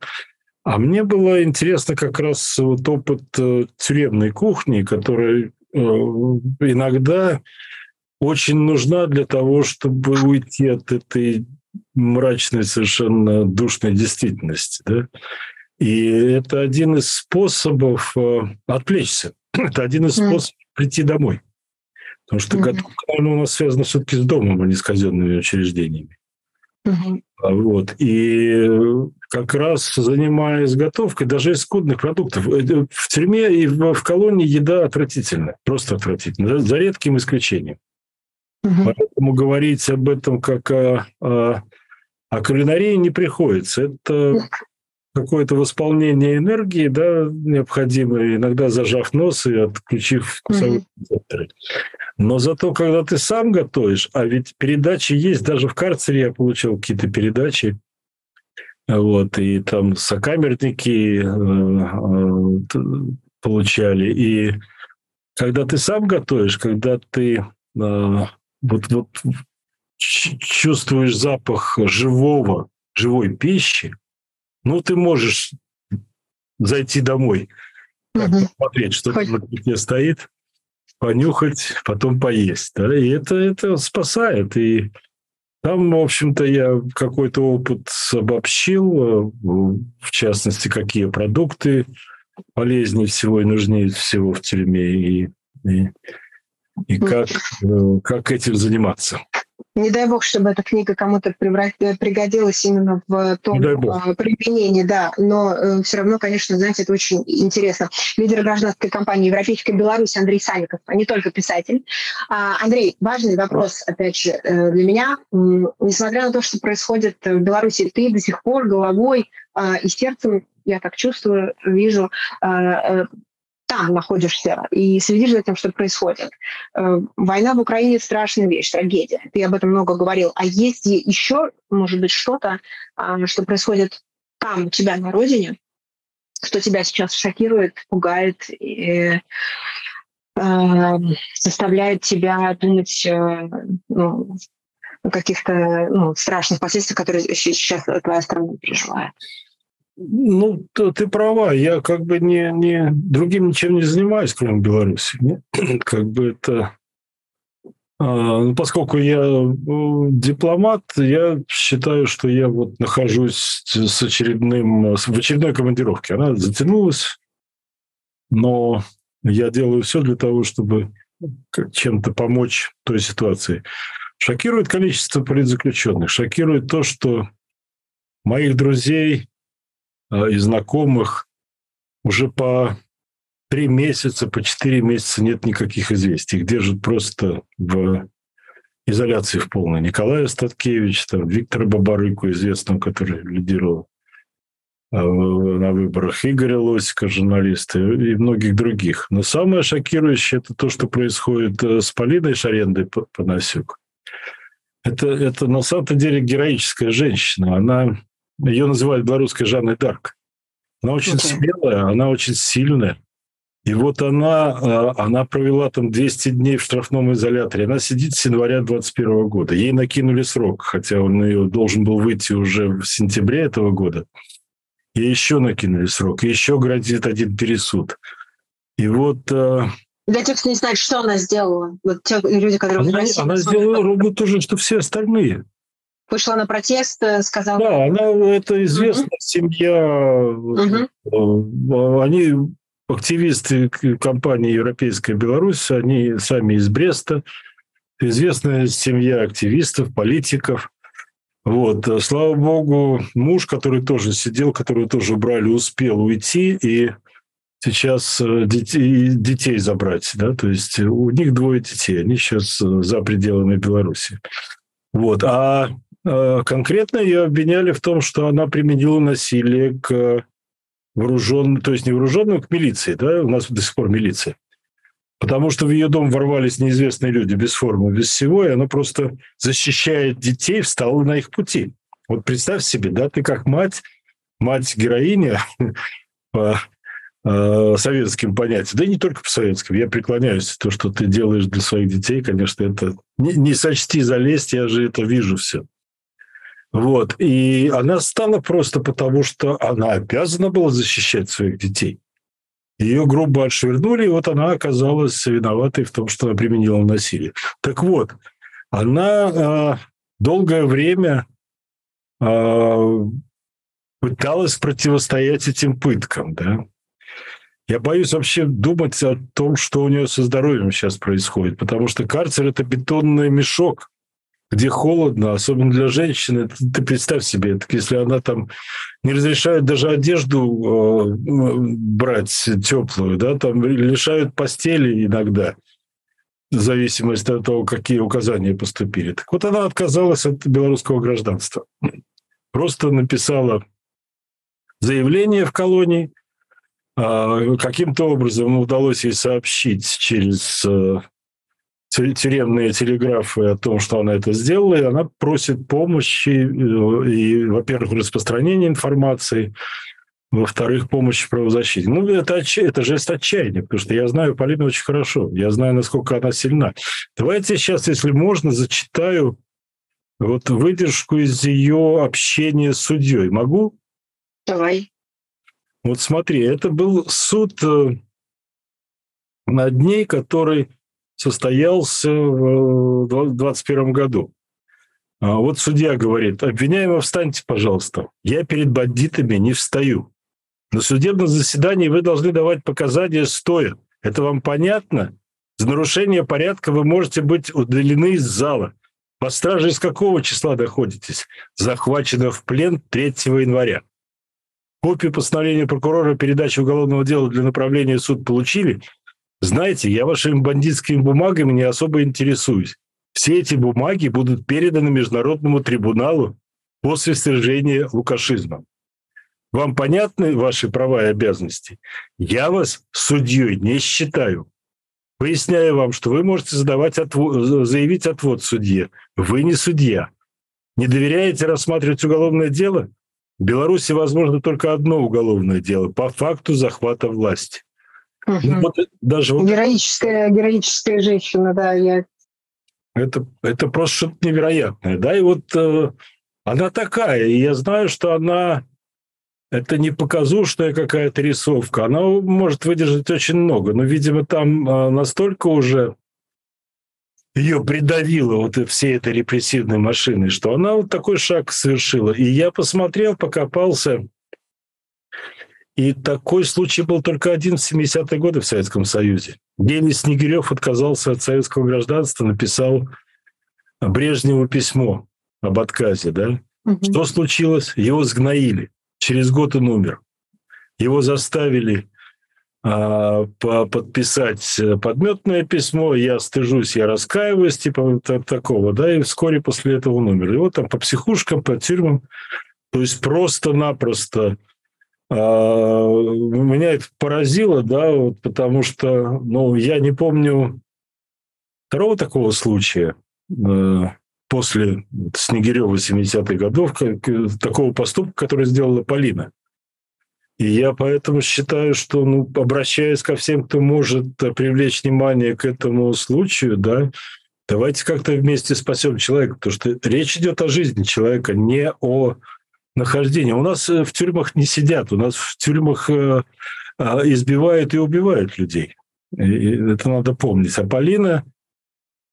А мне было интересно как раз вот опыт э, тюремной кухни, которая э, иногда очень нужна для того, чтобы уйти от этой мрачной, совершенно душной действительности. Да? И это один из способов э, отвлечься. Это один из способов прийти домой. Потому что mm-hmm. наверное, у нас связано все-таки с домом, а не с казенными учреждениями. Mm-hmm. Вот. И как раз занимаясь готовкой даже из скудных продуктов. Э, в тюрьме и в, в колонии еда отвратительная, просто отвратительная, за редким исключением. Угу. Поэтому говорить об этом как о, о, о кулинарии не приходится. Это какое-то восполнение энергии, да, необходимое, иногда зажав нос и отключив вкусовые рецепторы. Но зато, когда ты сам готовишь, а ведь передачи есть, даже в карцере я получил какие-то передачи, вот, и там сокамерники э, э, получали. И когда ты сам готовишь, когда ты э, вот, вот чувствуешь запах живого, живой пищи, ну, ты можешь зайти домой, угу. посмотреть, что Хоть... на плите стоит, понюхать, потом поесть. Да? И это, это спасает. И там, в общем-то, я какой-то опыт обобщил, в частности, какие продукты полезнее всего и нужнее всего в тюрьме, и, и, и как, э, как этим заниматься. Не дай бог, чтобы эта книга кому-то э, пригодилась именно в том а, применении, да. Но э, все равно, конечно, знаете, это очень интересно. Лидер гражданской компании «Европейская Беларусь» Андрей Саников, а не только писатель. А, Андрей, важный вопрос, опять же, э, для меня. Несмотря на то, что происходит в Беларуси, ты до сих пор головой а, и сердцем я так чувствую, вижу, а, э, там находишься и следишь за тем, что происходит. Э, война в Украине – страшная вещь, трагедия. Ты об этом много говорил. А есть еще, может быть, что-то, а, что происходит там, у тебя на родине, что тебя сейчас шокирует, пугает и э, заставляет тебя думать э, ну, о каких-то ну, страшных последствиях, которые сейчас твоя страна переживает? Ну, то, ты права. Я как бы не, не другим ничем не занимаюсь, кроме Беларуси. Как бы это А, ну, поскольку я э, дипломат, я считаю, что я вот нахожусь с очередным, в очередной командировке. Она затянулась, но я делаю все для того, чтобы чем-то помочь той ситуации. Шокирует количество политзаключенных, шокирует то, что моих друзей и знакомых уже по три месяца, по четыре месяца нет никаких известий. Их держат просто в изоляции в полной. Николай Статкевич, там, Виктор Бабарыку, известного, который лидировал э, на выборах, Игоря Лосика, журналиста, и многих других. Но самое шокирующее – это то, что происходит э, с Полиной Шарендой Панасюк. Это, это на самом деле героическая женщина. Она, ее называют белорусской Жанной Дарк. Она очень okay. смелая, она очень сильная. И вот она, э, она провела там 200 дней в штрафном изоляторе. Она сидит с января 2021 года. Ей накинули срок, хотя он ее должен был выйти уже в сентябре этого года. Ей еще накинули срок, и еще грозит один пересуд. И вот... Для тех, кто не знает, что она сделала, вот те люди, которые... Она, она сделала ровно то же, что все остальные. Вышла на протест, э, сказала... Да, она, это известная угу. семья. Угу. Они активисты компании «Европейская Беларусь», они сами из Бреста, известная семья активистов, политиков. Вот. Слава богу, муж, который тоже сидел, который тоже убрали, успел уйти, и сейчас э, детей, детей забрать. Да? То есть у них двое детей, они сейчас э, за пределами Беларуси. Вот. А э, конкретно ее обвиняли в том, что она применила насилие к вооруженным, то есть не вооруженным, к милиции, да, у нас до сих пор милиция. Потому что в ее дом ворвались неизвестные люди без формы, без всего, и она просто защищает детей, встала на их пути. Вот представь себе, да, ты как мать, мать-героиня по э, советским понятиям, да и не только по советским, я преклоняюсь, то, что ты делаешь для своих детей, конечно, это не, не сочти залезть, я же это вижу все. Вот. И она стала просто потому, что она обязана была защищать своих детей. Ее грубо отшвырнули, и вот она оказалась виноватой в том, что она применила насилие. Так вот, она э, долгое время э, пыталась противостоять этим пыткам, да. Я боюсь вообще думать о том, что у нее со здоровьем сейчас происходит, потому что карцер – это бетонный мешок, где холодно, особенно для женщины, ты представь себе, так если она там не разрешает даже одежду э, брать теплую, да, там лишают постели иногда, в зависимости от того, какие указания поступили. Так вот она отказалась от белорусского гражданства. Просто написала заявление в колонии, а, каким-то образом удалось ей сообщить через э, тюремные телеграфы о том, что она это сделала, и она просит помощи э, и, во-первых, распространения информации, во-вторых, помощи правозащите. Ну, это, это жест отчаяния, потому что я знаю Полину очень хорошо, я знаю, насколько она сильна. Давайте сейчас, если можно, зачитаю вот выдержку из ее общения с судьей. Могу? Давай. Вот смотри, это был суд э, над ней, который состоялся в 2021 году. А вот судья говорит, обвиняемый, встаньте, пожалуйста. Я перед бандитами не встаю. На судебном заседании вы должны давать показания стоя. Это вам понятно? За нарушение порядка вы можете быть удалены из зала. По страже из какого числа доходитесь? Захвачено в плен 3 января. Копию постановления прокурора передачи уголовного дела для направления в суд получили – знаете, я вашими бандитскими бумагами не особо интересуюсь. Все эти бумаги будут переданы Международному трибуналу после свержения лукашизма. Вам понятны ваши права и обязанности? Я вас судьей не считаю. Поясняю вам, что вы можете задавать отвод, заявить отвод судье. Вы не судья. Не доверяете рассматривать уголовное дело? В Беларуси возможно только одно уголовное дело по факту захвата власти. Угу. Ну, вот даже вот... Героическая, героическая женщина, да, я... Это, это просто что-то невероятное, да, и вот э, она такая, и я знаю, что она, это не показушная какая-то рисовка, она может выдержать очень много, но, видимо, там э, настолько уже ее придавило вот всей этой репрессивной машиной, что она вот такой шаг совершила. И я посмотрел, покопался, и такой случай был только один в 70-е годы в Советском Союзе. Гений Снегирев отказался от советского гражданства, написал Брежневу письмо об отказе. Да? Угу. Что случилось? Его сгноили. Через год он умер. Его заставили а, подписать подметное письмо, я стыжусь, я раскаиваюсь, типа такого, да, и вскоре после этого он умер. Его там по психушкам, по тюрьмам, то есть просто-напросто меня это поразило, да, вот, потому что, ну, я не помню второго такого случая э, после Снегирева 70-х годов, такого поступка, который сделала Полина. И я поэтому считаю, что, ну, обращаясь ко всем, кто может привлечь внимание к этому случаю, да, давайте как-то вместе спасем человека, потому что речь идет о жизни человека, не о нахождении. У нас э, в тюрьмах не сидят, у нас в тюрьмах э, а, избивают и убивают людей. И это надо помнить. А Полина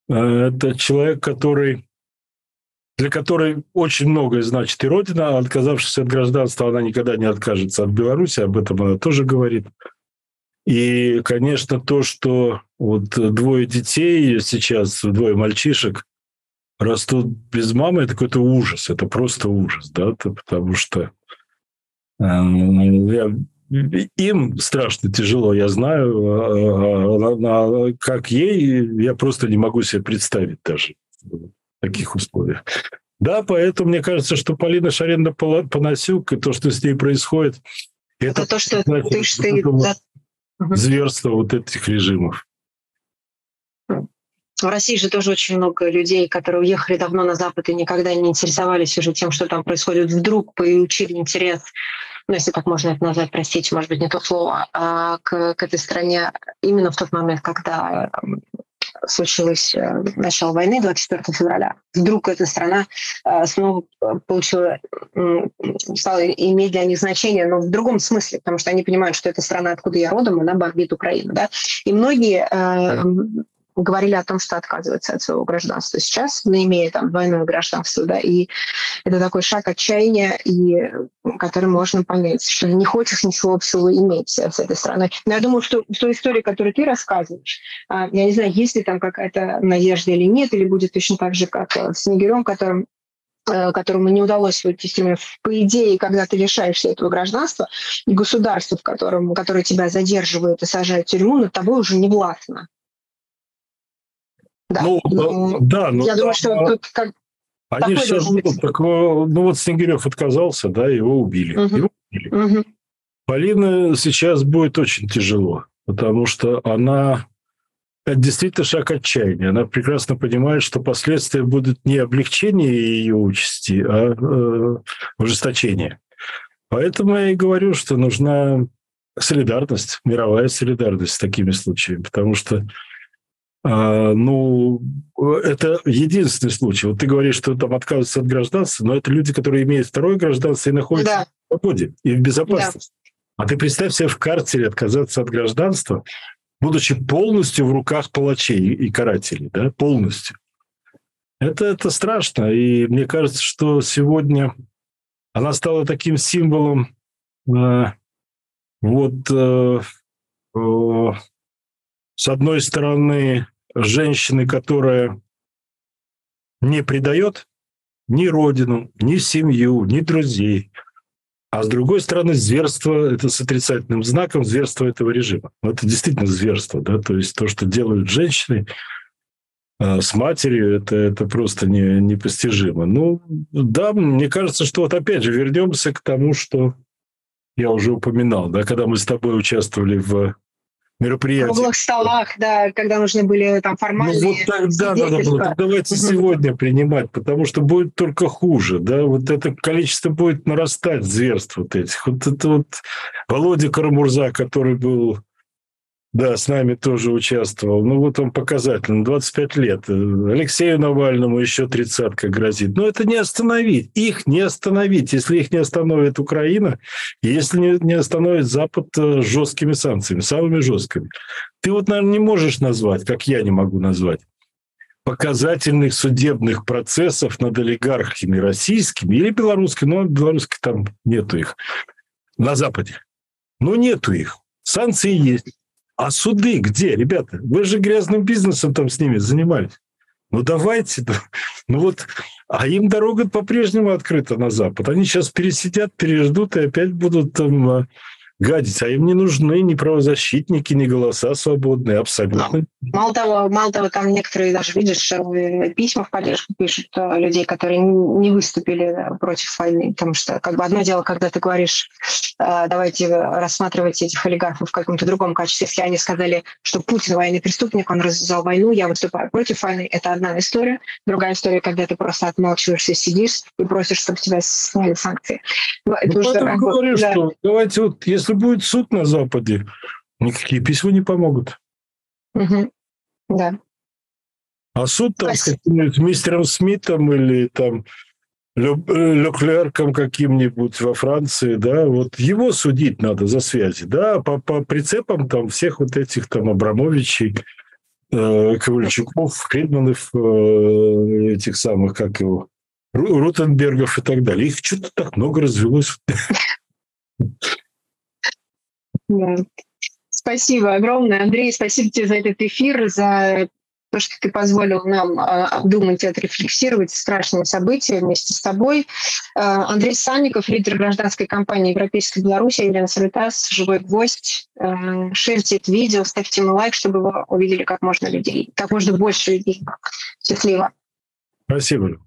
э, – это человек, который для которой очень многое значит и Родина. А отказавшись от гражданства, она никогда не откажется от Беларуси, об этом она тоже говорит. И, конечно, то, что вот двое детей сейчас, двое мальчишек, растут без мамы, это какой-то ужас, это просто ужас, да, потому что э, я, им страшно тяжело, я знаю, а, а, а, как ей, я просто не могу себе представить даже таких условиях. Да, поэтому мне кажется, что Полина Шаренда-Панасюк и то, что с ней происходит, это, это то, что значит, ты, что зверство вот этих режимов. В России же тоже очень много людей, которые уехали давно на Запад и никогда не интересовались уже тем, что там происходит. Вдруг получили интерес, ну, если так можно это назвать, простите, может быть, не то слово, а к, к этой стране именно в тот момент, когда случилось э, начало войны 24 февраля, вдруг эта страна э, снова получила, стала иметь для них значение, но в другом смысле, потому что они понимают, что эта страна, откуда я родом, она бомбит Украину. Да? И многие э, говорили о том, что отказываются от своего гражданства сейчас, но имея там двойное гражданство, да, и это такой шаг отчаяния, и который можно понять, что не хочешь ничего общего иметь с этой страной. Но я думаю, что в той истории, которую ты рассказываешь, а, я не знаю, есть ли там какая-то надежда или нет, или будет точно так же, как э, с Снегирем, которым э, которому не удалось выйти из тюрьмы, по идее, когда ты лишаешься этого гражданства, государство, в котором, которое тебя задерживает и сажает в тюрьму, над тобой уже не властно. Да, ну, ну, да, ну, я да, думаю, что тут как они все ждут. Так, ну вот Снегирев отказался, да, его убили. Угу. Его убили. Угу. Полина сейчас будет очень тяжело, потому что она это действительно шаг отчаяния. Она прекрасно понимает, что последствия будут не облегчение ее участи, а э, ужесточение. Поэтому я и говорю, что нужна солидарность, мировая солидарность с такими случаями, потому что ну, это единственный случай. Вот ты говоришь, что там отказываются от гражданства, но это люди, которые имеют второе гражданство и находятся да. в свободе и в безопасности. Да. А ты представь себе в карцере отказаться от гражданства, будучи полностью в руках палачей и карателей, да, полностью. Это, это страшно. И мне кажется, что сегодня она стала таким символом э, вот э, э, с одной стороны женщины, которая не предает ни родину, ни семью, ни друзей. А с другой стороны, зверство – это с отрицательным знаком зверство этого режима. Ну, это действительно зверство, да, то есть то, что делают женщины э, с матерью, это, это просто не, непостижимо. Ну, да, мне кажется, что вот опять же вернемся к тому, что я уже упоминал, да, когда мы с тобой участвовали в мероприятий. В круглых столах, да, когда нужны были там формальные... Ну вот тогда надо было, так давайте сегодня принимать, потому что будет только хуже, да, вот это количество будет нарастать, зверств вот этих. Вот это вот Володя Карамурза, который был да, с нами тоже участвовал. Ну, вот он показательно, 25 лет. Алексею Навальному еще тридцатка грозит. Но это не остановить. Их не остановить, если их не остановит Украина, если не остановит Запад э, жесткими санкциями, самыми жесткими. Ты вот, наверное, не можешь назвать, как я не могу назвать, показательных судебных процессов над олигархами российскими или белорусскими, но белорусских там нету их, на Западе. Ну, нету их. Санкции есть. А суды где, ребята? Вы же грязным бизнесом там с ними занимались. Ну, давайте. Ну, вот, а им дорога по-прежнему открыта на Запад. Они сейчас пересидят, переждут и опять будут там а, гадить, а им не нужны ни правозащитники, ни голоса свободные, абсолютно. Мало того, мало того, там некоторые даже, видишь, э, письма в поддержку пишут э, людей, которые не выступили против войны, потому что как бы одно дело, когда ты говоришь, э, давайте рассматривать этих олигархов в каком-то другом качестве, если они сказали, что Путин военный преступник, он развязал войну, я выступаю против войны, это одна история. Другая история, когда ты просто отмалчиваешься, сидишь и просишь, чтобы тебя сняли санкции. Ну, это уже, говорю, да. что давайте вот, если если будет суд на Западе, никакие письма не помогут. Угу. Да. А суд там с каким-нибудь мистером Смитом или там Леклерком каким-нибудь во Франции, да, вот его судить надо за связи, да, по, по прицепам там всех вот этих там Абрамовичей, э, Ковальчуков, Фридманов, э, этих самых, как его, Рутенбергов и так далее. Их что-то так много развелось. Да. Спасибо огромное, Андрей. Спасибо тебе за этот эфир, за то, что ты позволил нам э, обдумать и отрефлексировать страшные события вместе с тобой. Э, Андрей Санников, лидер гражданской компании Европейской Беларуси, Елена Савитас, живой гость. Э, шерьте это видео, ставьте ему лайк, чтобы его увидели как можно людей, как можно больше людей. Счастливо. Спасибо.